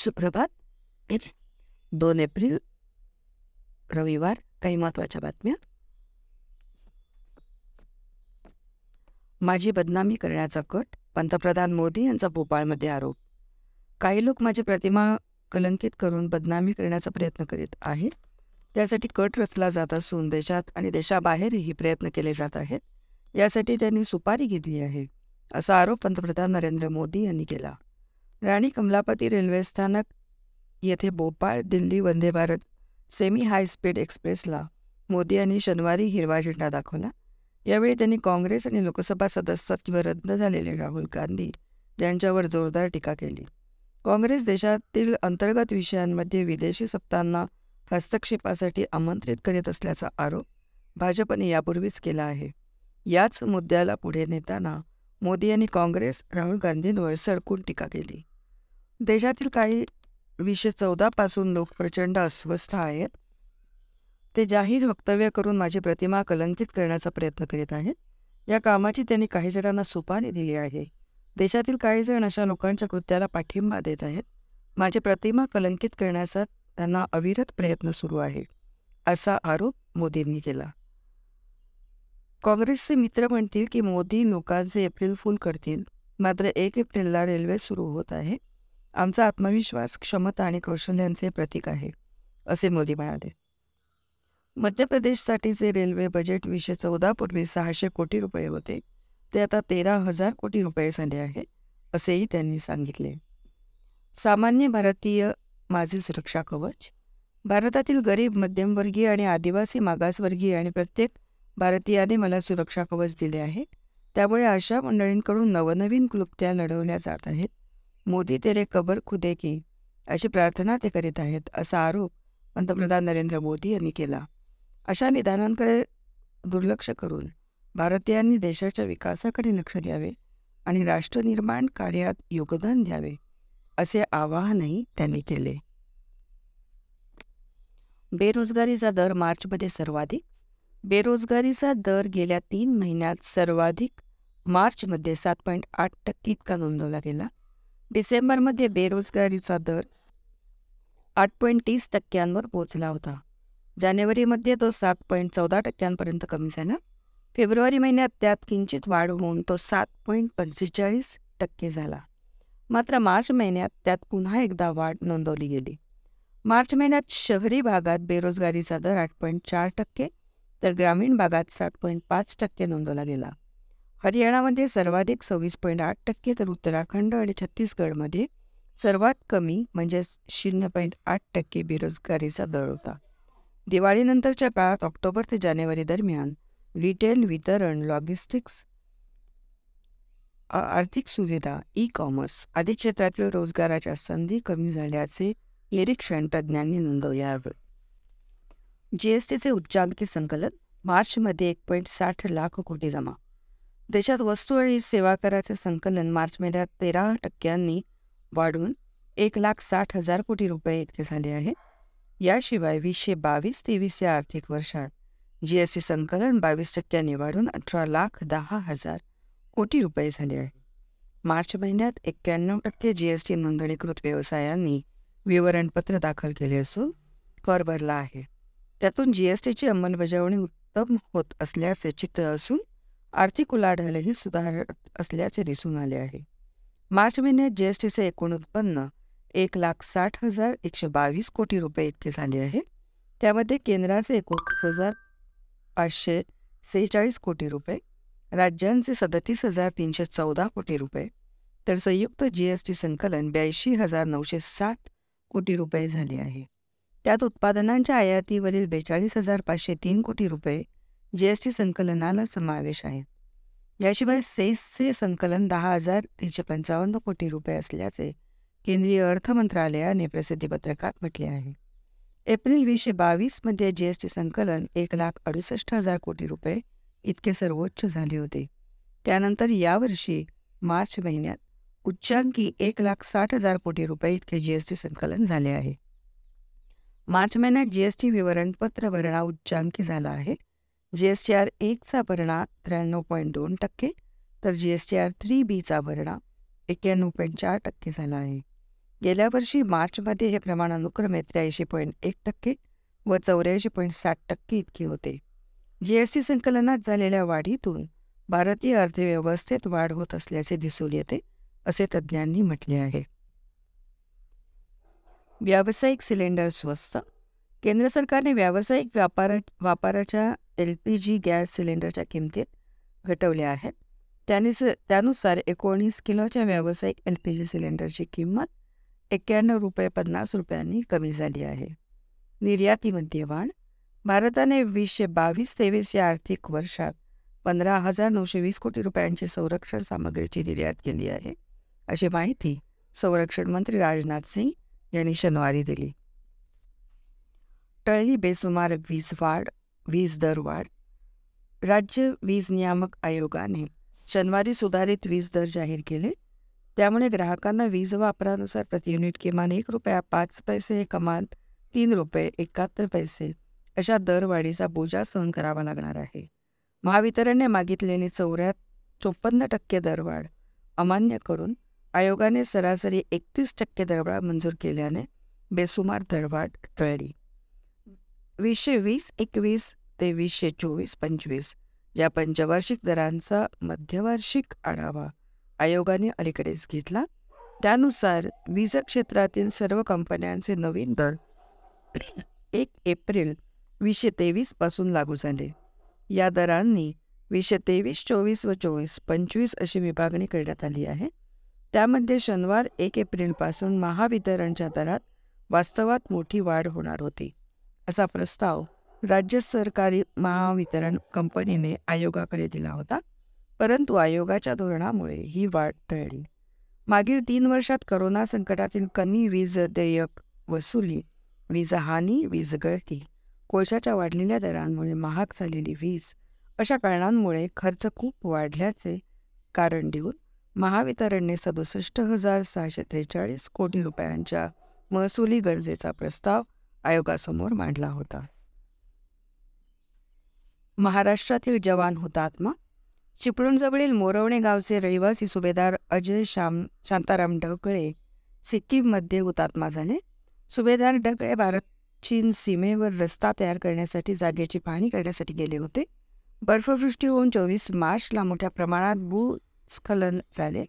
सुप्रभात. दोन एप्रिल रविवार काही महत्त्वाच्या बातम्या. माझी बदनामी करण्याचा कट पंतप्रधान मोदी यांचा भोपाळमध्ये आरोप. काही लोक माझी प्रतिमा कलंकित करून बदनामी करण्याचा प्रयत्न करीत आहेत. त्यासाठी कट रचला जात असून देशात आणि देशाबाहेरही प्रयत्न केले जात आहेत. यासाठी त्यांनी सुपारी घेतली आहे असा आरोप पंतप्रधान नरेंद्र मोदी यांनी केला. राणी कमलापती रेल्वे स्थानक येथे Bhopal Delhi Vande Bharat semi high speed एक्सप्रेसला Modi यांनी शनिवारी हिरवा झेंडा दाखवला. यावेळी त्यांनी काँग्रेस आणि लोकसभा सदस्यत्व रद्द झालेले राहुल गांधी यांच्यावर जोरदार टीका केली. काँग्रेस देशातील अंतर्गत विषयांमध्ये विदेशी सत्तांना हस्तक्षेपासाठी आमंत्रित करीत असल्याचा आरोप भाजपने यापूर्वीच केला आहे. याच मुद्द्याला पुढे नेताना मोदी यांनी काँग्रेस राहुल गांधींवर सडकून टीका केली. देशातील काही विषय चौदापासून लोक प्रचंड अस्वस्थ आहेत. ते जाहीर वक्तव्य करून माझी प्रतिमा कलंकित करण्याचा प्रयत्न करीत आहेत. या कामाची त्यांनी काही जणांना सुपारी दिली आहे. देशातील काही जण अशा लोकांच्या कृत्याला पाठिंबा देत आहेत. माझी प्रतिमा कलंकित करण्याचा त्यांना अविरत प्रयत्न सुरू आहे असा आरोप मोदींनी केला. काँग्रेसचे मित्र म्हणतील की मोदी लोकांचे एप्रिल फुल करतील. मात्र एक एप्रिलला रेल्वे सुरू होत आहे. आमचा आत्मविश्वास क्षमता आणि कौशल्यांचे प्रतीक आहे असे मोदी म्हणाले. मध्य प्रदेशसाठीचे रेल्वे बजेट वीसशे चौदापूर्वी सहाशे कोटी रुपये होते. ते आता तेरा हजार कोटी रुपये झाले आहे असेही त्यांनी सांगितले. सामान्य भारतीय माझे सुरक्षा कवच भारतातील गरीब मध्यमवर्गीय आणि आदिवासी मागासवर्गीय आणि प्रत्येक भारतीयाने मला सुरक्षा कवच दिले आहे. त्यामुळे अशा मंडळींकडून नवनवीन क्लुप्त्या लढवल्या जात आहेत. मोदी तेरे कबर खुदे की अशी प्रार्थना ते करीत आहेत असा आरोप पंतप्रधान नरेंद्र मोदी यांनी केला. अशा निदानांकडे दुर्लक्ष करून भारतीयांनी देशाच्या विकासाकडे लक्ष द्यावे आणि राष्ट्रनिर्माण कार्यात योगदान द्यावे असे आवाहनही त्यांनी केले. बेरोजगारीचा दर मार्चमध्ये सर्वाधिक. बेरोजगारीचा दर गेल्या तीन महिन्यात सर्वाधिक. मार्चमध्ये सात पॉईंट आठ टक्के इतका नोंदवला गेला. डिसेंबरमध्ये बेरोजगारीचा दर आठ पॉईंट तीस टक्क्यांवर पोहोचला होता. जानेवारीमध्ये तो सात पॉईंट चौदा टक्क्यांपर्यंत कमी झाला. फेब्रुवारी महिन्यात त्यात किंचित वाढ होऊन तो सात पॉईंट पंचेचाळीस टक्के झाला. मात्र मार्च महिन्यात त्यात पुन्हा एकदा वाढ नोंदवली गेली. मार्च महिन्यात शहरी भागात बेरोजगारीचा दर आठ पॉईंट चार टक्के तर ग्रामीण भागात सात पॉईंट पाच टक्के नोंदवला गेला. हरियाणामध्ये सर्वाधिक सव्वीस पॉईंट आठ टक्के तर उत्तराखंड आणि छत्तीसगडमध्ये सर्वात कमी म्हणजेच शून्य पॉईंट आठ टक्के बेरोजगारीचा दर होता. दिवाळीनंतरच्या काळात ऑक्टोबर ते जानेवारी दरम्यान रिटेल वितरण लॉजिस्टिक्स आर्थिक सुविधा ई कॉमर्स आदी क्षेत्रातील रोजगाराच्या संधी कमी झाल्याचे निरीक्षण तज्ज्ञांनी नोंदवले आहे. जी एस टीचे उच्चांकी संकलन मार्चमध्ये एक पॉईंट साठ लाख कोटी जमा देशात वस्तू आणि सेवा कराचे संकलन मार्च महिन्यात तेरा टक्क्यांनी वाढून एक लाख साठ हजार कोटी रुपये इतके झाले आहे. याशिवाय वीसशे बावीस तेवीस या आर्थिक वर्षात जी एस टी संकलन बावीस टक्क्यांनी वाढून अठरा लाख दहा हजार कोटी रुपये झाले आहे. मार्च महिन्यात एक्क्याण्णव टक्के जी एस टी नोंदणीकृत व्यवसायांनी विवरणपत्र दाखल केले असून कर भरला आहे. त्यातून जी एस टीची अंमलबजावणी उत्तम होत असल्याचे चित्र असून आर्थिक उलाढालही सुधारत असल्याचे दिसून आले आहे. मार्च महिन्यात जी एस टीचे एकूण उत्पन्न एक लाख साठ हजार एकशे बावीस कोटी रुपये इतके झाले आहे. त्यामध्ये केंद्राचे एकोणतीस हजार पाचशे सेहेचाळीस कोटी रुपये राज्यांचे सदतीस हजार तीनशे चौदा कोटी रुपये तर संयुक्त जी एस टी संकलन ब्याऐंशी हजार नऊशे साठ कोटी रुपये झाले आहे. त्यात उत्पादनांच्या आयातीवरील बेचाळीस हजार पाचशे तीन कोटी रुपये जी एस टी संकलनाला समावेश आहे. याशिवाय सेसचे संकलन दहा हजार तीनशे पंचावन्न कोटी रुपये असल्याचे केंद्रीय अर्थ मंत्रालयाने प्रसिद्धीपत्रकात म्हटले आहे. एप्रिल वीसशे बावीसमध्ये जी एस टी संकलन एक लाख अडुसष्ट हजार कोटी रुपये इतके सर्वोच्च झाले होते. त्यानंतर यावर्षी मार्च महिन्यात उच्चांकी एक लाख साठ हजार कोटी रुपये इतके जी एस टी संकलन झाले आहे. मार्च महिन्यात जी एस टी विवरणपत्र भरणा उच्चांकी झाला आहे. जी एस टी आर एकचा भरणा त्र्याण्णव पॉईंट दोन टक्के तर G S T R three बीचा भरणा एक्क्याण्णव पॉईंट चार टक्के झाला आहे. गेल्या वर्षी मार्चमध्ये हे प्रमाण अनुक्रमे त्र्याऐंशी पॉईंट एक टक्के व चौऱ्याऐंशी पॉईंट साठ टक्के इतके होते. जी एस टी संकलनात झालेल्या वाढीतून भारतीय अर्थव्यवस्थेत वाढ होत असल्याचे दिसून येते असे तज्ज्ञांनी म्हटले आहे. व्यावसायिक सिलेंडर स्वस्त केंद्र सरकारने व्यावसायिक व्यापार वापराच्या एल पी जी गॅस सिलेंडरच्या किमतीत घटवल्या आहेत. त्यानुस त्यानुसार एकोणीस किलोच्या व्यावसायिक एल पी जी सिलेंडरची किंमत एक्क्याण्णव रुपये पन्नास रुपयांनी कमी झाली आहे. निर्यातीमध्ये वाढ भारताने वीसशे बावीस तेवीस या आर्थिक वर्षात पंधरा हजार नऊशे वीस कोटी रुपयांची संरक्षण सामग्रीची निर्यात केली आहे अशी माहिती संरक्षण मंत्री राजनाथ सिंग यांनी शनिवारी दिली. टळली बेसुमार वीज वाढ वीज दर वाढ राज्य वीज नियामक आयोगाने शनिवारी सुधारित वीज दर जाहीर केले. त्यामुळे ग्राहकांना वीज वापरानुसार प्रति युनिट किमान एक रुपया पाच पैसे कमाल तीन रुपये एकाहत्तर पैसे अशा दरवाढीचा बोजा सहन करावा लागणार आहे. महावितरणने मागितलेली चौऱ्या चोपन्न टक्के दरवाढ अमान्य करून आयोगाने सरासरी एकतीस टक्के दरवाढ मंजूर केल्याने बेसुमार दरवाढ टळली. वीसशे वीस एकवीस ते वीसशे चोवीस पंचवीस या पंचवार्षिक दरांचा मध्यवार्षिक आढावा आयोगाने अलीकडेच घेतला. त्यानुसार वीज क्षेत्रातील सर्व कंपन्यांचे नवीन दर एक एप्रिल वीसशे तेवीसपासून लागू झाले. या दरांनी वीसशे तेवीस चोवीस व चोवीस पंचवीस अशी विभागणी करण्यात आली आहे. त्यामध्ये शनिवार एक एप्रिलपासून महावितरणच्या दरात वास्तवात मोठी वाढ होणार होती. असा प्रस्ताव राज्य सरकारी महावितरण कंपनीने आयोगाकडे दिला होता. परंतु आयोगाच्या धोरणामुळे ही वाढ टळली. मागील तीन वर्षात करोना संकटातील कमी वीज देयक वसुली वीज हानी वीज गळती कोळशाच्या वाढलेल्या दरांमुळे महाग झालेली वीज अशा कारणांमुळे खर्च खूप वाढल्याचे कारण देऊन महावितरणने सदुसष्ट हजार सहाशे त्रेचाळीस कोटी रुपयांच्या महसुली गरजेचा प्रस्ताव आयोगासमोर मांडला होता. महाराष्ट्रातील जवान हुतात्मा चिपळूणजवळील मोरवणे गावचे रहिवासी सुभेदार अजय श्याम शांताराम ढकळे सिक्कीममध्ये हुतात्मा झाले. सुभेदार ढगळे भारत चीन सीमेवर रस्ता तयार करण्यासाठी जागेची पाहणी करण्यासाठी गेले होते. बर्फवृष्टी होऊन चोवीस मार्चला मोठ्या प्रमाणात भूस्खलन झाले.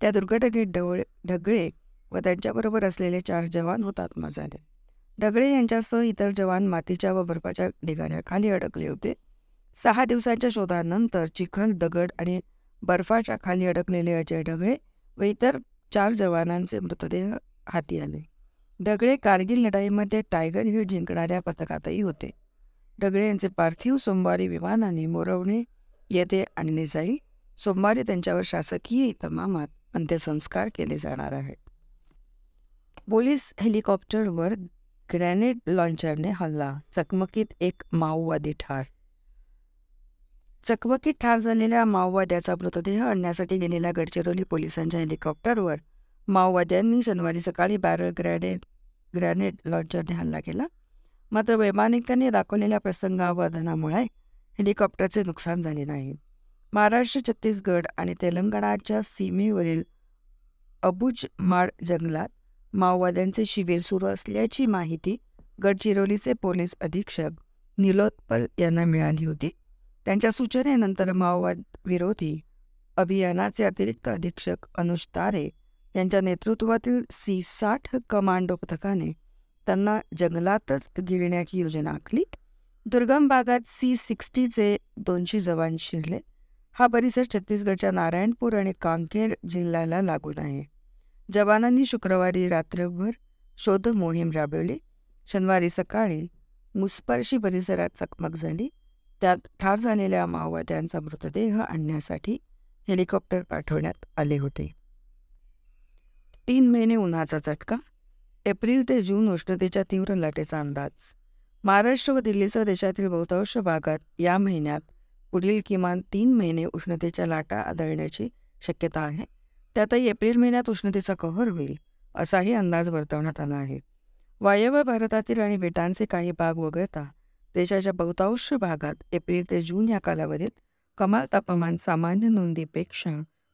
त्या दुर्घटनेत डवळे ढगळे व त्यांच्याबरोबर असलेले चार जवान हुतात्मा झाले. ढगडे यांच्यासह इतर जवान मातीच्या व बर्फाच्या ढिगाऱ्याखाली अडकले होते. सहा दिवसांच्या शोधानंतर चिखल दगड आणि बर्फाच्या खाली अडकलेले अजय ढगळे व इतर चार जवानांचे मृतदेह हाती आले. ढगळे कारगिल लढाईमध्ये टायगर हिल जिंकणाऱ्या पथकातही होते. ढगळे यांचे पार्थिव सोमवारी विमानाने मोरवणे येथे आणले जाईल. सोमवारी त्यांच्यावर शासकीय इतमामात अंत्यसंस्कार केले जाणार आहेत. पोलीस हेलिकॉप्टरवर ग्रॅनेड लॉन्चरने हल्ला चकमकीत एक माओवादी ठार. चकमकीत ठार झालेल्या माओवाद्याचा मृतदेह आणण्यासाठी गेलेल्या गडचिरोली पोलिसांच्या हेलिकॉप्टरवर माओवाद्यांनी शनिवारी सकाळी बॅरल ग्रॅनेड ग्रॅनेड लॉन्चरने हल्ला केला. मात्र वैमानिकांनी दाखवलेल्या प्रसंगावधानामुळे हेलिकॉप्टरचे नुकसान झाले नाही. महाराष्ट्र छत्तीसगड आणि तेलंगणाच्या सीमेवरील अबुज माड जंगलात माओवाद्यांचे शिबिर सुरू असल्याची माहिती गडचिरोलीचे पोलीस अधीक्षक निलोत्पल यांना मिळाली होती. त्यांच्या सूचनेनंतर माओवाद विरोधी अभियानाचे अतिरिक्त अधीक्षक अनुज तारे यांच्या नेतृत्वातील सी साठ कमांडो पथकाने त्यांना जंगलातच गिळण्याची योजना आखली. दुर्गम भागात सी सिक्स्टीचे दोनशे जवान शिरले. हा परिसर छत्तीसगडच्या नारायणपूर आणि कांकेर जिल्ह्याला लागून आहे. जवानांनी शुक्रवारी रात्रभर शोध मोहीम राबवली. शनिवारी सकाळी मुस्पर्शी परिसरात चकमक झाली. त्यात ठार झालेल्या माओवाद्यांचा मृतदेह आणण्यासाठी हेलिकॉप्टर पाठवण्यात आले होते. तीन महिने उन्हाचा चटका. एप्रिल ते जून उष्णतेच्या तीव्र लाटेचा अंदाज. महाराष्ट्र व दिल्लीसह देशातील बहुतांश भागात या महिन्यात पुढील किमान तीन महिने उष्णतेच्या लाटा आदळण्याची शक्यता आहे. त्यातही एप्रिल महिन्यात उष्णतेचा कहर होईल असाही अंदाज वर्तवण्यात आला आहे. वायव्य भारतातील आणि बेटांचे काही भाग वगळता देशाच्या बहुतांश भागात एप्रिल ते जून या कालावधीत कमाल तापमान सामान्य नोंदीपेक्षा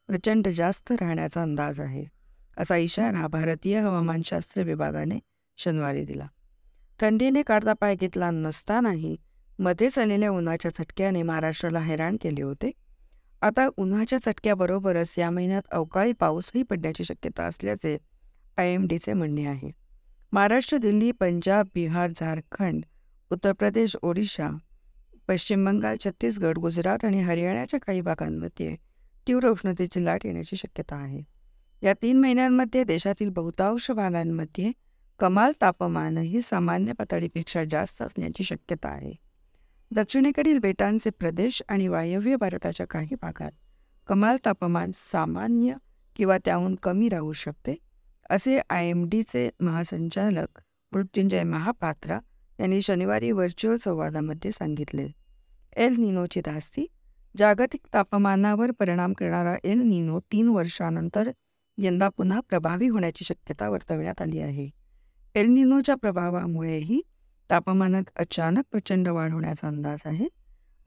प्रचंड जास्त राहण्याचा अंदाज आहे असा इशारा भारतीय हवामानशास्त्र विभागाने शनिवारी दिला. थंडीने काढता पाय घेतला नसतानाही मध्येच आलेल्या उन्हाच्या झटक्याने महाराष्ट्राला हैराण केले होते आता उन्हाच्या चटक्याबरोबरच या महिन्यात अवकाळी पाऊसही पडण्याची शक्यता असल्याचे आय एम डीचे म्हणणे आहे. महाराष्ट्र दिल्ली पंजाब बिहार झारखंड उत्तर प्रदेश ओडिशा पश्चिम बंगाल छत्तीसगड गुजरात आणि हरियाणाच्या काही भागांमध्ये तीव्र उष्णतेची लाट येण्याची शक्यता आहे. या तीन महिन्यांमध्ये देशातील बहुतांश भागांमध्ये कमाल तापमानही सामान्य पातळीपेक्षा जास्त असण्याची शक्यता आहे. दक्षिणेकडील बेटांचे प्रदेश आणि वायव्य भारताच्या काही भागात कमाल तापमान सामान्य किंवा त्याहून कमी राहू शकते असे आय एम डीचे महासंचालक मृत्युंजय महापात्रा यांनी शनिवारी व्हर्च्युअल संवादामध्ये सांगितले. एल निनोची धास्ती जागतिक तापमानावर परिणाम करणारा एल निनो तीन वर्षानंतर यंदा पुन्हा प्रभावी होण्याची शक्यता वर्तवण्यात आली आहे. एल निनोच्या प्रभावामुळेही तापमानात अचानक प्रचंड वाढ होण्याचा अंदाज आहे.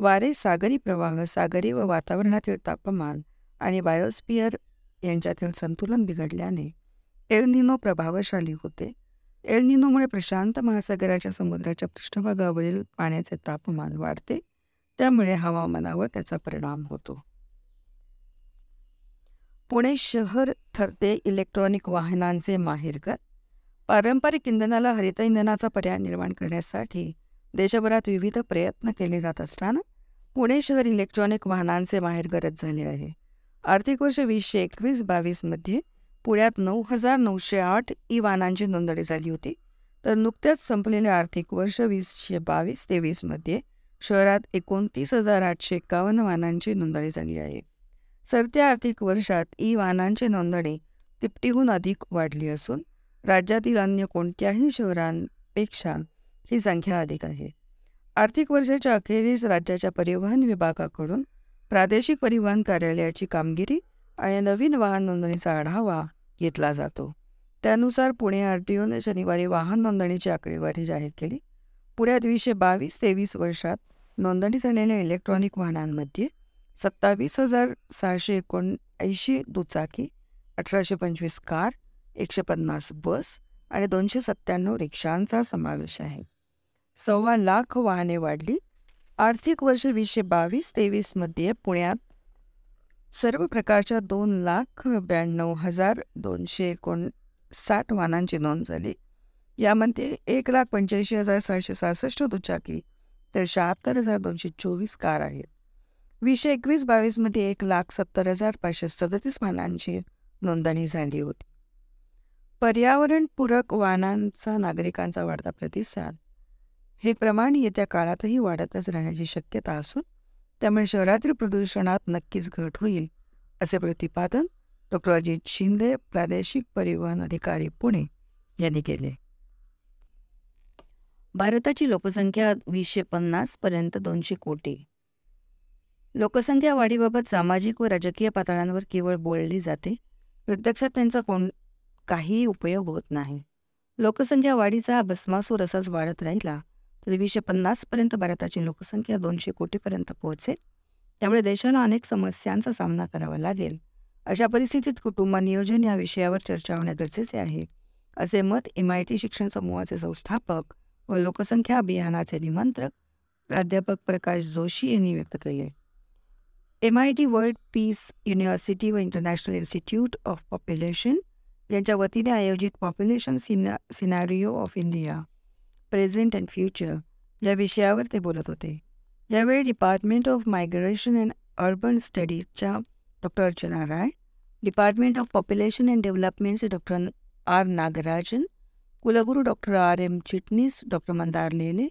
वारे सागरी प्रवाह सागरी व वातावरणातील तापमान आणि बायोस्पियर यांच्यातील संतुलन बिघडल्याने एलनिनो प्रभावशाली होते. एलनिनोमुळे प्रशांत महासागराच्या समुद्राच्या पृष्ठभागावरील पाण्याचे तापमान वाढते. त्यामुळे हवामानावर त्याचा परिणाम होतो. पुणे शहर ठरते इलेक्ट्रॉनिक वाहनांचे माहेरघर. पारंपरिक इंधनाला हरित इंधनाचा पर्याय निर्माण करण्यासाठी देशभरात विविध प्रयत्न केले जात असताना पुणे शहर इलेक्ट्रॉनिक वाहनांचे माहेरघरच झाले आहे. आर्थिक वर्ष वीसशे एकवीस बावीसमध्ये पुण्यात नऊ हजार नऊशे आठ ई वाहनांची नोंदणी झाली होती. तर नुकत्याच संपलेले आर्थिक वर्ष वीसशे बावीस तेवीसमध्ये शहरात एकोणतीस हजार आठशे एकावन्न वाहनांची नोंदणी झाली आहे. सरत्या आर्थिक वर्षात ई वाहनांची नोंदणी तिपटीहून अधिक वाढली असून राज्यातील अन्य कोणत्याही शहरांपेक्षा ही संख्या अधिक आहे. आर्थिक वर्षाच्या अखेरीस राज्याच्या परिवहन विभागाकडून प्रादेशिक परिवहन कार्यालयाची कामगिरी आणि नवीन वाहन नोंदणीचा आढावा घेतला जातो. त्यानुसार पुणे आर टी ओने शनिवारी वाहन नोंदणीची आकडेवारी जाहीर केली. पुण्यात वीसशे बावीस तेवीस वर्षात नोंदणी झालेल्या इलेक्ट्रॉनिक वाहनांमध्ये सत्तावीस हजार सहाशे एकोणऐंशी दुचाकी अठराशे पंचवीस कार एकशे पन्नास बस आणि दोनशे सत्त्याण्णव रिक्षांचा समावेश आहे. सव्वा लाख वाहने वाढली. आर्थिक वर्ष वीसशे बावीस तेवीसमध्ये पुण्यात सर्व प्रकारच्या दोन लाख ब्याण्णव हजार दोनशे एकोणसाठ वाहनांची नोंद झाली. यामध्ये एक लाख पंच्याऐंशी हजार सहाशे सहासष्ट दुचाकी तर शहात्तर हजार दोनशे चोवीस कार आहेत. वीसशे एकवीस बावीसमध्ये एक लाख सत्तर हजार पाचशे सदतीस वाहनांची नोंदणी झाली होती. पर्यावरणपूरक वाहनांचा नागरिकांचा वाढता प्रतिसाद हे प्रमाण येत्या काळातही वाढतच राहण्याची शक्यता असून त्यामुळे शहरातील प्रदूषणात नक्कीच घट होईल असे प्रतिपादन डॉक्टर अजित शिंदे प्रादेशिक परिवहन अधिकारी पुणे यांनी केले. भारताची लोकसंख्या वीसशे पन्नास पर्यंत दोनशे कोटी. लोकसंख्या वाढीबाबत सामाजिक व राजकीय पातळ्यांवर केवळ बोलली जाते. प्रत्यक्षात त्यांचा कोण काहीही उपयोग होत नाही. लोकसंख्या वाढीचा भस्मासूर असाच वाढत राहिला तर वीसशे पन्नासपर्यंत भारताची लोकसंख्या दोनशे कोटीपर्यंत पोहोचेल. त्यामुळे देशाला अनेक समस्यांचा सामना करावा लागेल. अशा परिस्थितीत कुटुंब नियोजन या विषयावर चर्चा होणे गरजेचे आहे असे मत एम आय टी शिक्षण समूहाचे संस्थापक व लोकसंख्या अभियानाचे निमंत्रक प्राध्यापक प्रकाश जोशी यांनी व्यक्त केले. M I T World Peace University व इंटरनॅशनल इन्स्टिट्यूट ऑफ पॉप्युलेशन यांच्या वतीने आयोजित population Cena scenario of India present and future या विषयावर ते बोलत होते. यावेळी department of migration and urban स्टडीजच्या doctor Archana Rai department of population and डेव्हलपमेंटचे doctor R Nagarajan कुलगुरू doctor R M Chitnis doctor Mandar Lele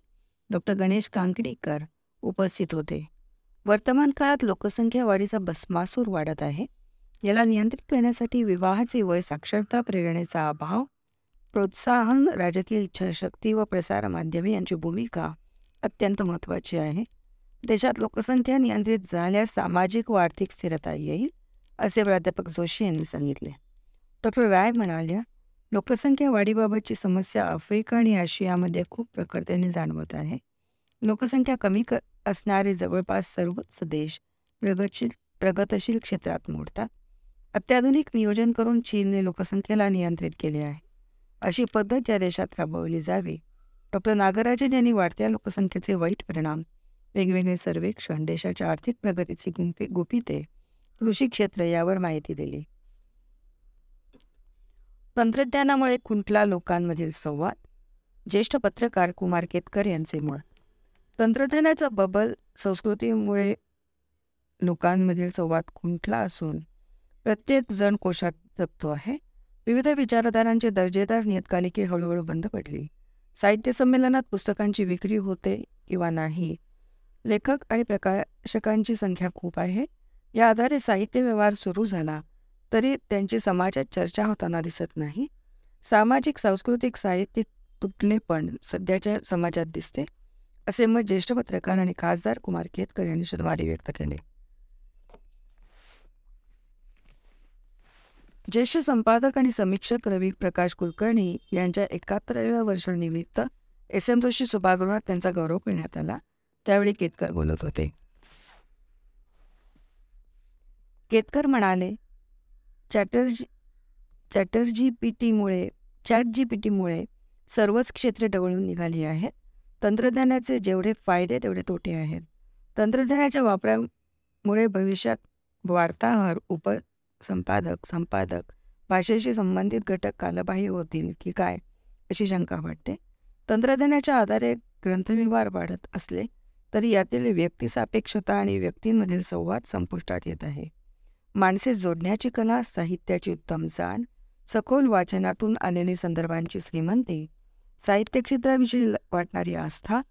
doctor Ganesh Kankdekar उपस्थित होते. वर्तमान काळात लोकसंख्या वाढीचा भस्मासूर वाढत आहे. याला नियंत्रित करण्यासाठी विवाहाचे वय साक्षरता प्रेरणेचा अभाव प्रोत्साहन राजकीय इच्छाशक्ती व प्रसारमाध्यमे यांची भूमिका अत्यंत महत्त्वाची आहे. देशात लोकसंख्या नियंत्रित झाल्यास सामाजिक व आर्थिक स्थिरता येईल असे प्राध्यापक जोशी यांनी सांगितले. डॉक्टर राय म्हणाल्या लोकसंख्या वाढीबाबतची समस्या आफ्रिका आणि आशियामध्ये खूप प्रखरतेने जाणवत आहे. लोकसंख्या कमी क असणारे जवळपास सर्वच देश प्रगतशील प्रगतशील क्षेत्रात मोडतात. अत्याधुनिक नियोजन करून चीनने लोकसंख्येला नियंत्रित केले आहे. अशी पद्धत ज्या देशात राबवली जावी डॉक्टर नागराजन यांनी वाढत्या लोकसंख्येचे वाईट परिणाम वेगवेगळे सर्वेक्षण देशाच्या आर्थिक प्रगतीची गुंपी गुपिते कृषी क्षेत्र यावर माहिती दिली. तंत्रज्ञानामुळे खुंटला लोकांमधील संवाद ज्येष्ठ पत्रकार कुमार केतकर यांचे मत तंत्रज्ञानाचा बबल संस्कृतीमुळे लोकांमधील संवाद खुंटला असून प्रत्येक जण कोशात जगतो आहे. विविध विचारधारांचे दर्जेदार नियतकालिके हळूहळू बंद पडली. साहित्य संमेलनात पुस्तकांची विक्री होते किंवा नाही? लेखक आणि प्रकाशकांची संख्या खूप आहे. या आधारे साहित्य व्यवहार सुरू झाला तरी त्यांची समाजात चर्चा होताना दिसत नाही. सामाजिक सांस्कृतिक साहित्यिक तुटले पण सध्याच्या समाजात दिसते असे मत ज्येष्ठ पत्रकार आणि खासदार कुमार केतकर यांनी शनिवारी व्यक्त केले. ज्येष्ठ संपादक आणि समीक्षक रवी प्रकाश कुलकर्णी यांच्या एकाहत्तराव्या वर्षानिमित्त एस एम जोशी सभागृहात त्यांचा गौरव करण्यात आला. त्यावेळी केतकर बोलत होते. केतकर म्हणाले chat G chat G P टीमुळे chat G P टीमुळे सर्वच क्षेत्रे डवळून निघाली आहेत. तंत्रज्ञानाचे जेवढे फायदे तेवढे तोटे आहेत. तंत्रज्ञानाच्या वापरामुळे भविष्यात वार्ताहर उप संपादक संपादक. भाषेशी संबंधित घटक कालबाह्य होतील की काय अशी शंका वाटते. तंत्रज्ञानाच्या आधारे ग्रंथव्यवहार वाढत असले तरी यातील व्यक्तिसापेक्षता आणि व्यक्तींमधील संवाद संपुष्टात येत आहे. माणसे जोडण्याची कला साहित्याची उत्तम जाण सखोल वाचनातून आलेली संदर्भांची श्रीमंती साहित्य क्षेत्राविषयी वाटणारी आस्था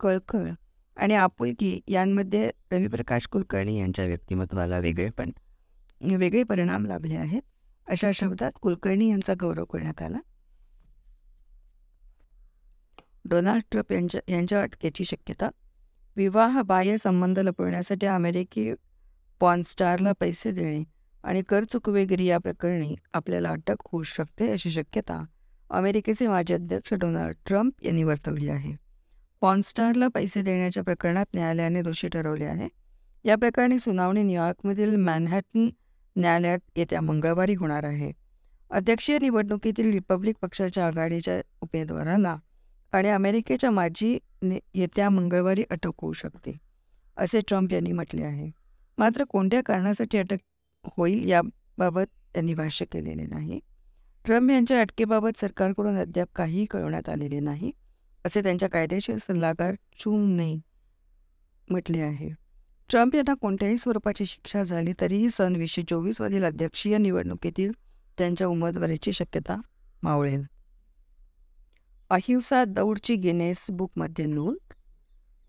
कळकळ आणि आपुलकी यांमध्ये रविप्रकाश कुलकर्णी यांच्या व्यक्तिमत्वाला वेगळेपण वेगळे परिणाम लाभले आहेत. अशा शब्दात कुलकर्णी यांचा गौरव करण्यात आला. डोनाल्ड ट्रम्प यांच्या यांच्या अटकेची शक्यता. विवाह बाह्य संबंध लपवण्यासाठी अमेरिकी पॉनस्टारला पैसे देणे आणि कर चुकवेगिरी या प्रकरणी आपल्याला अटक होऊ शकते अशी शक्यता अमेरिकेचे माजी अध्यक्ष डोनाल्ड ट्रम्प यांनी वर्तवली आहे. पॉनस्टारला पैसे देण्याच्या प्रकरणात न्यायालयाने दोषी ठरवले आहे. या प्रकरणी सुनावणी न्यूयॉर्कमधील मॅनहॅटन न्यायालयात येत्या मंगळवारी होणार आहे. अध्यक्षीय निवडणुकीतील रिपब्लिक पक्षाच्या आघाडीच्या उमेदवाराला आणि अमेरिकेच्या माजी येत्या मंगळवारी अटक होऊ शकते असे ट्रम्प यांनी म्हटले आहे. मात्र कोणत्या कारणासाठी अटक होईल याबाबत त्यांनी भाष्य केलेले नाही. ट्रम्प यांच्या अटकेबाबत सरकारकडून अद्याप काहीही कळवण्यात आलेले नाही असे त्यांच्या कायदेशीर सल्लागार चूमने म्हटले आहे. ट्रम्प यांना कोणत्याही स्वरूपाची शिक्षा झाली तरीही सन वीसशे चोवीसमधील अध्यक्षीय निवडणुकीतील त्यांच्या उमेदवारीची शक्यता मावळेल. अहिंसा दौडची गिनेस बुकमध्ये नोंद.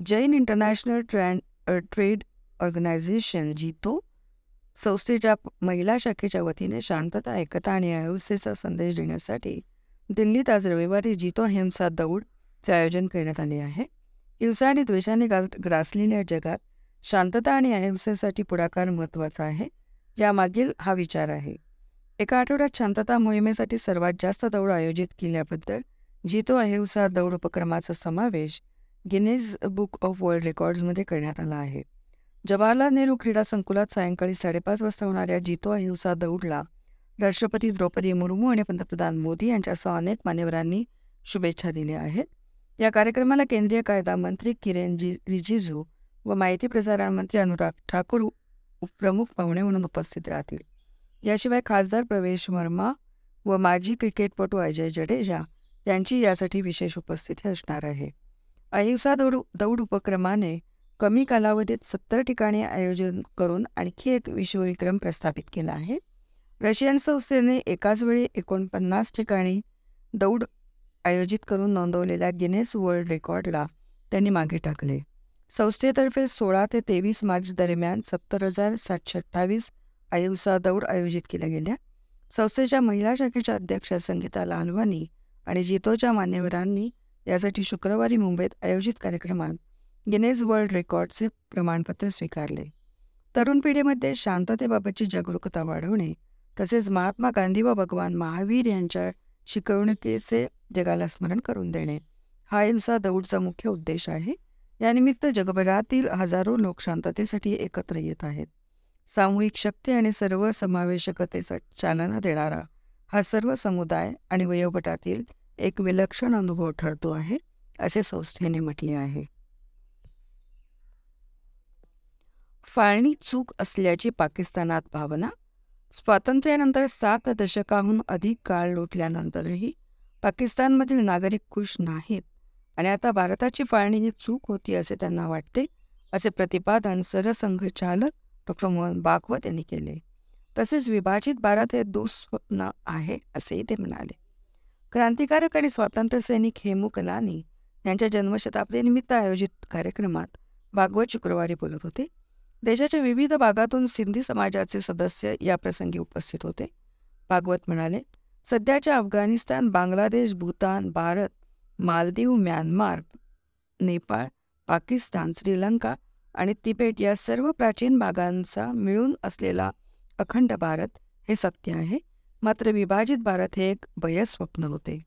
जैन इंटरनॅशनल ट्रँड ट्रेड ऑर्गनायझेशन जितो संस्थेच्या महिला शाखेच्या वतीने शांतता एकता आणि अहिंसेचा संदेश देण्यासाठी दिल्लीत आज रविवारी जितो हिंसा दौडचे आयोजन करण्यात आले आहे. हिंसा आणि द्वेषाने ग्रासलेल्या जगात शांतता आणि अहिंसेसाठी पुढाकार महत्त्वाचा आहे. यामागील हा विचार आहे. एका आठवड्यात शांतता मोहिमेसाठी सर्वात जास्त दौड आयोजित केल्याबद्दल जितो अहिंसा दौड उपक्रमाचा समावेश गिनीज बुक ऑफ वर्ल्ड रेकॉर्ड्समध्ये करण्यात आला आहे. जवाहरलाल नेहरू क्रीडा संकुलात सायंकाळी साडेपाच वाजता होणाऱ्या जितो अहिंसा दौडला राष्ट्रपती द्रौपदी मुर्मू आणि पंतप्रधान मोदी यांच्यासह अनेक मान्यवरांनी शुभेच्छा दिल्या आहेत. या कार्यक्रमाला केंद्रीय कायदा मंत्री किरेन जी रिजिजू व माहिती प्रसारण मंत्री अनुराग ठाकूर प्रमुख पाहुणे म्हणून उपस्थित राहतील. याशिवाय खासदार प्रवेश वर्मा व माजी क्रिकेटपटू अजय जडेजा यांची यासाठी विशेष उपस्थिती असणार आहे. अहिंसा दौड दौड उपक्रमाने कमी कालावधीत सत्तर ठिकाणी आयोजन करून आणखी एक विश्वविक्रम प्रस्थापित केला आहे. रशियन संस्थेने एकाच वेळी एकोणपन्नास ठिकाणी दौड आयोजित करून नोंदवलेल्या गिनेस वर्ल्ड रेकॉर्डला त्यांनी मागे टाकले. संस्थेतर्फे सोळा ते तेवीस मार्च दरम्यान सत्तर हजार सातशे अठ्ठावीस अहिंसा दौड आयोजित केल्या गेल्या. संस्थेच्या महिला शाखेच्या अध्यक्षा संगीता लालवानी आणि जितोच्या मान्यवरांनी यासाठी शुक्रवारी मुंबईत आयोजित कार्यक्रमात गिनेज वर्ल्ड रेकॉर्डचे प्रमाणपत्र स्वीकारले. तरुण पिढीमध्ये शांततेबाबतची जागरूकता वाढवणे तसेच महात्मा गांधी व भगवान महावीर यांच्या शिकवणुकीचे जगाला स्मरण करून देणे हा हिंसा दौडचा मुख्य उद्देश आहे. यानिमित्त जगभरातील हजारो लोक शांततेसाठी एकत्र येत आहेत. सामूहिक शक्ती आणि सर्व समावेशकतेचा चालना देणारा हा सर्व समुदाय आणि वयोगटातील एक विलक्षण अनुभव ठरतो आहे असे संस्थेने म्हटले आहे. फाळणी चूक असल्याची पाकिस्तानात भावना स्वातंत्र्यानंतर सात दशकाहून अधिक काळ लोटल्यानंतरही पाकिस्तानमधील नागरिक खुश नाहीत. आणि आता भारताची फाळणी ही चूक होती असे त्यांना वाटते असे प्रतिपादन सरसंघचालक डॉक्टर मोहन भागवत यांनी केले. तसेच विभाजित भारत हे दुःस्वप्न आहे असेही ते म्हणाले. क्रांतिकारक आणि स्वातंत्र्य सैनिक हेमू कलानी यांच्या जन्मशताब्दीनिमित्त आयोजित कार्यक्रमात भागवत शुक्रवारी बोलत होते. देशाच्या विविध भागातून सिंधी समाजाचे सदस्य या प्रसंगी उपस्थित होते. भागवत म्हणाले सध्याच्या अफगाणिस्तान बांगलादेश भूतान भारत मालदीव म्यानमार नेपाळ पाकिस्तान श्रीलंका आणि तिबेट या सर्व प्राचीन भागांचा मिळून असलेला अखंड भारत हे सत्य आहे. मात्र विभाजित भारत हे एक भयस्वप्न होते.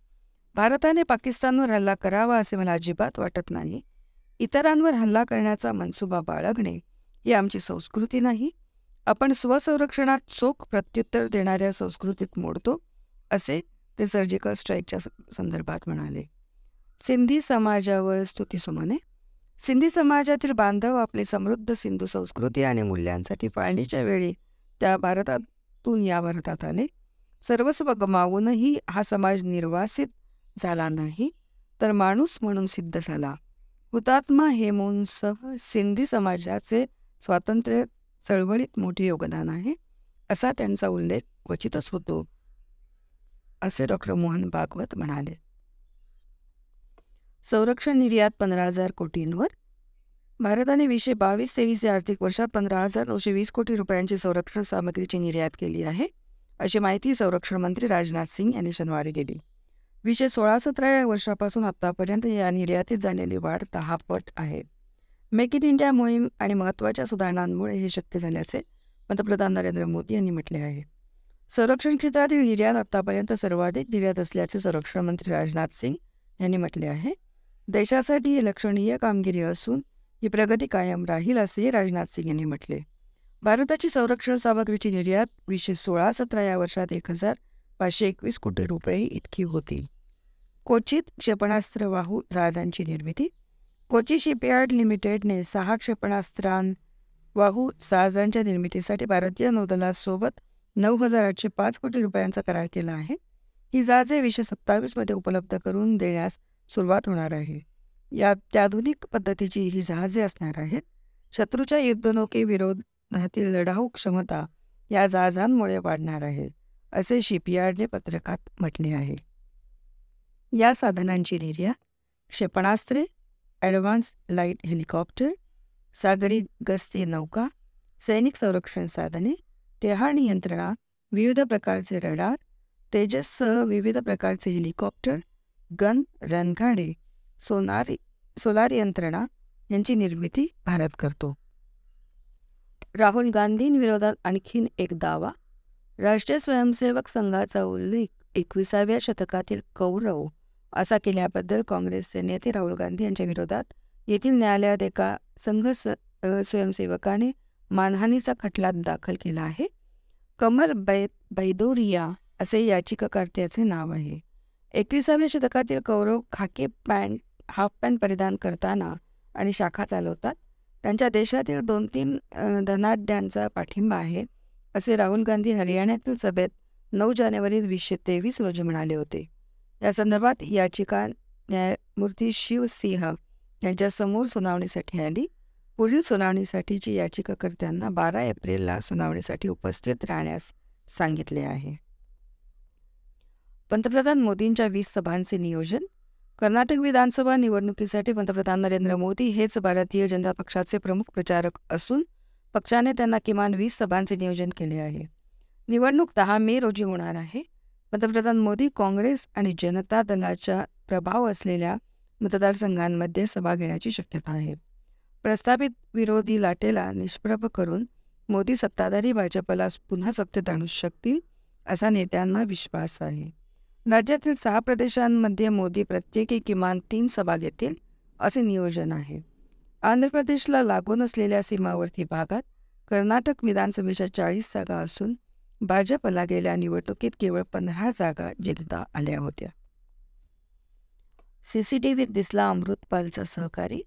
भारताने पाकिस्तानवर हल्ला करावा असे मला अजिबात वाटत नाही. इतरांवर हल्ला करण्याचा मनसुबा बाळगणे ही आमची संस्कृती नाही. आपण स्वसंरक्षणात चोख प्रत्युत्तर देणाऱ्या संस्कृतीत मोडतो असे ते सर्जिकल स्ट्राईकच्या संदर्भात म्हणाले. सिंधी समाजावर स्तुतीसुमने सिंधी समाजातील बांधव आपली समृद्ध सिंधू संस्कृती आणि मूल्यांसाठी फाळणीच्या वेळी त्या भारतातून या भारतात आले सर्वस्व गमावूनही हा समाज निर्वासित झाला नाही तर माणूस म्हणून सिद्ध झाला. हुतात्मा हेमूंसह सिंधी समाजाचे स्वातंत्र्य चळवळीत मोठे योगदान आहे असा त्यांचा उल्लेख क्वचितच होतो असे डॉक्टर मोहन भागवत म्हणाले. संरक्षण निर्यात पंधरा हजार कोटींवर. भारताने वीसशे बावीस तेवीस या आर्थिक वर्षात पंधरा हजार नऊशे वीस कोटी रुपयांची संरक्षण सामग्रीची निर्यात केली आहे. अशी माहिती संरक्षण मंत्री राजनाथ सिंग यांनी शनिवारी दिली. वीसशे सोळा सतरा या वर्षापासून आत्तापर्यंत या निर्यातीत झालेली वाढ दहा पट आहे. मेक इन इंडिया मोहीम आणि महत्त्वाच्या सुधारणांमुळे हे शक्य झाल्याचे पंतप्रधान नरेंद्र मोदी यांनी म्हटले आहे. संरक्षण क्षेत्रातील निर्यात आतापर्यंत सर्वाधिक निर्यात असल्याचे संरक्षण मंत्री राजनाथ सिंग यांनी म्हटले आहे. देशासाठी ही लक्षणीय कामगिरी असून ही प्रगती कायम राहील असेही राजनाथ सिंग यांनी म्हटले. भारताची संरक्षण सामग्रीची निर्यात वीसशे सोळा सतरा या वर्षात एक हजार पाचशे एकवीस कोटी रुपये इतकी होती. कोचीत क्षेपणास्त्र वाहू जहाजांची निर्मिती कोची शिपयार्ड लिमिटेडने सहा क्षेपणास्त्रां वाहू जहाजांच्या निर्मितीसाठी भारतीय नौदलासोबत नऊ हजार आठशे पाच कोटी रुपयांचा करार केला आहे. ही जहाजे वीसशे सत्तावीसमध्ये उपलब्ध करून देण्यास सुरुवात होणार आहे. या अत्याधुनिक पद्धतीची ही जहाजे असणार आहेत. शत्रूच्या युद्धनौकेविरोधातील लढाऊ क्षमता या जहाजांमुळे वाढणार आहे असे शिपयार्डने पत्रकात म्हटले आहे. या साधनांची निर्यात क्षेपणास्त्रे ॲडव्हान्स लाइट हेलिकॉप्टर सागरी गस्ती नौका सैनिक संरक्षण साधने टेहाण यंत्रणा विविध प्रकारचे रडार तेजससह विविध प्रकारचे हेलिकॉप्टर गन रणगाडे सोनार सोलार यंत्रणा यांची निर्मिती भारत करतो. राहुल गांधींविरोधात आणखीन एक दावा राष्ट्रीय स्वयंसेवक संघाचा उल्लेख एकविसाव्या शतकातील कौरव असा केल्याबद्दल काँग्रेसचे नेते राहुल गांधी यांच्या विरोधात येथील न्यायालयात एका संघ स्वयंसेवकाने मानहानीचा खटला दाखल केला आहे. कमल बै बैदोरिया असे याचिकाकर्त्याचे नाव आहे. एकविसाव्या शतकातील Kaurav khaki pant half pant परिधान करताना आणि शाखा चालवतात. त्यांच्या देशातील दोन तीन धनाढ्यांचा पाठिंबा आहे असे राहुल गांधी हरियाणातील सभेत नऊ जानेवारी वीसशे तेवीस रोजी म्हणाले होते. या संदर्भात याचिका न्यायमूर्ती शिवसिंह यांच्यासमोर सुनावणीसाठी आली. पुढील सुनावणीसाठीची याचिकाकर्त्यांना बारा एप्रिलला सुनावणीसाठी उपस्थित राहण्यास सांगितले आहे. पंतप्रधान मोदींच्या वीस सभांचे नियोजन कर्नाटक विधानसभा निवडणुकीसाठी पंतप्रधान नरेंद्र मोदी हेच भारतीय जनता पक्षाचे प्रमुख प्रचारक असून पक्षाने त्यांना किमान वीस सभांचे नियोजन केले आहे. निवडणूक दहा मे रोजी होणार आहे. पंतप्रधान मोदी काँग्रेस आणि जनता दलाच्या प्रभाव असलेल्या मतदारसंघांमध्ये सभा घेण्याची शक्यता आहे. प्रस्थापित विरोधी लाटेला निष्प्रभ करून मोदी सत्ताधारी भाजपला पुन्हा सत्तेत आणू शकतील असा नेत्यांना विश्वास आहे. राज्यातील सहा प्रदेशांमध्ये मोदी प्रत्येकी किमान तीन सभा घेतील असे नियोजन आहे. आंध्र प्रदेशला लागून असलेल्या सीमावर्ती भागात कर्नाटक विधानसभेच्या चाळीस जागा असून भाजपला गेल्या निवडणुकीत केवळ पंधरा जागा जिंकता आल्या होत्या. सीसीटीव्हीत दिसला अमृतपालचा सहकारी.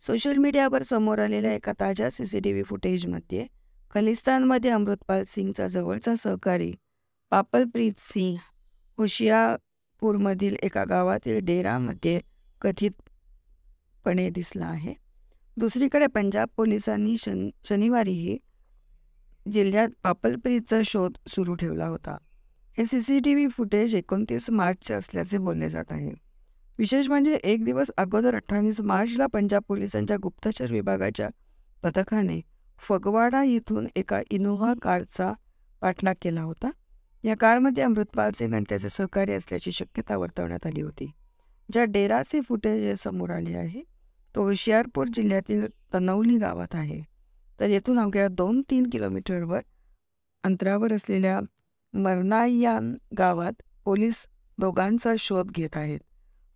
सोशल मीडियावर समोर आलेल्या एका ताज्या सीसीटीव्ही फुटेजमध्ये खलिस्तानमध्ये अमृतपाल सिंगचा जवळचा सहकारी पापलप्रीत सिंग होशियापूरमधील एका गावातील डेरामध्ये कथितपणे दिसला आहे. दुसरीकडे पंजाब पोलिसांनी शन शनिवारीही जिल्ह्यात पापलप्रीतचा शोध सुरू ठेवला होता. हे C C T V footage एकोणतीस मार्चचे असल्याचे बोलले जात आहे. विशेष म्हणजे एक दिवस अगोदर अठ्ठावीस मार्चला पंजाब पोलिसांच्या गुप्तचर विभागाच्या पथकाने फगवाडा येथून एका इनोव्हा कारचा पाठलाग केला होता. या कारमध्ये अमृतपाल सिंग आणि त्याचे सहकारी असल्याची शक्यता वर्तवण्यात आली होती. ज्या डेराचे फुटेज समोर आले आहे तो हुशियारपूर जिल्ह्यातील तनौली गावात आहे. तर येथून अवघ्या दोन तीन किलोमीटरवर अंतरावर असलेल्या मरनायान गावात पोलीस दोघांचा शोध घेत आहेत.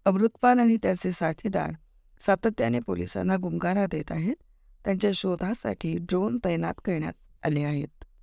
अमृतपाल आणि त्याचे साथीदार सातत्याने पोलिसांना गुंगारा देत आहेत. त्यांच्या शोधासाठी ड्रोन तैनात करण्यात आले आहेत.